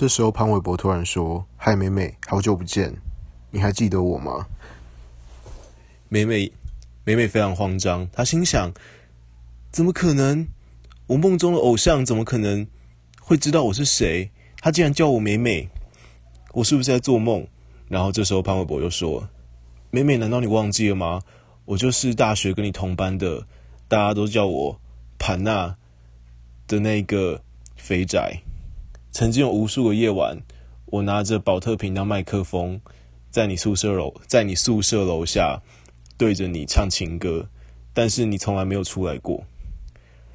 这时候潘玮柏突然说：“嗨，美美，好久不见，你还记得我吗？”美美，美美非常慌张，她心想：怎么可能？我梦中的偶像怎么可能会知道我是谁？他竟然叫我美美，我是不是在做梦？然后这时候潘玮柏又说：“美美，难道你忘记了吗？我就是大学跟你同班的，大家都叫我盘娜的那个肥宅。”曾经有无数个夜晚，我拿着宝特瓶当麦克风，在你宿舍楼，在你宿舍楼下对着你唱情歌，但是你从来没有出来过。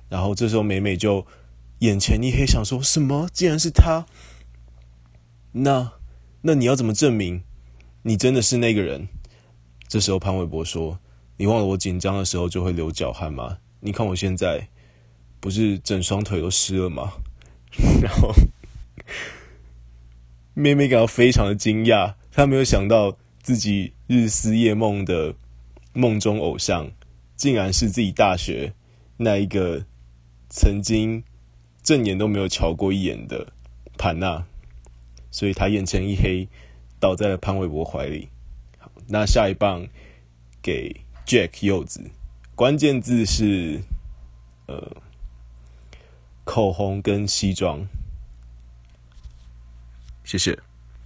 然后这时候美美就眼前一黑，想说什么？竟然是他？那那你要怎么证明你真的是那个人？这时候潘玮柏说：“你忘了我紧张的时候就会流脚汗吗？你看我现在不是整双腿都湿了吗？” 然后。妹妹感到非常的惊讶，她没有想到自己日思夜梦的梦中偶像，竟然是自己大学那一个曾经正眼都没有瞧过一眼的盘娜，所以她眼前一黑，倒在了潘玮柏怀里。好，那下一棒给 Jack 柚子，关键字是呃口红跟西装。谢谢。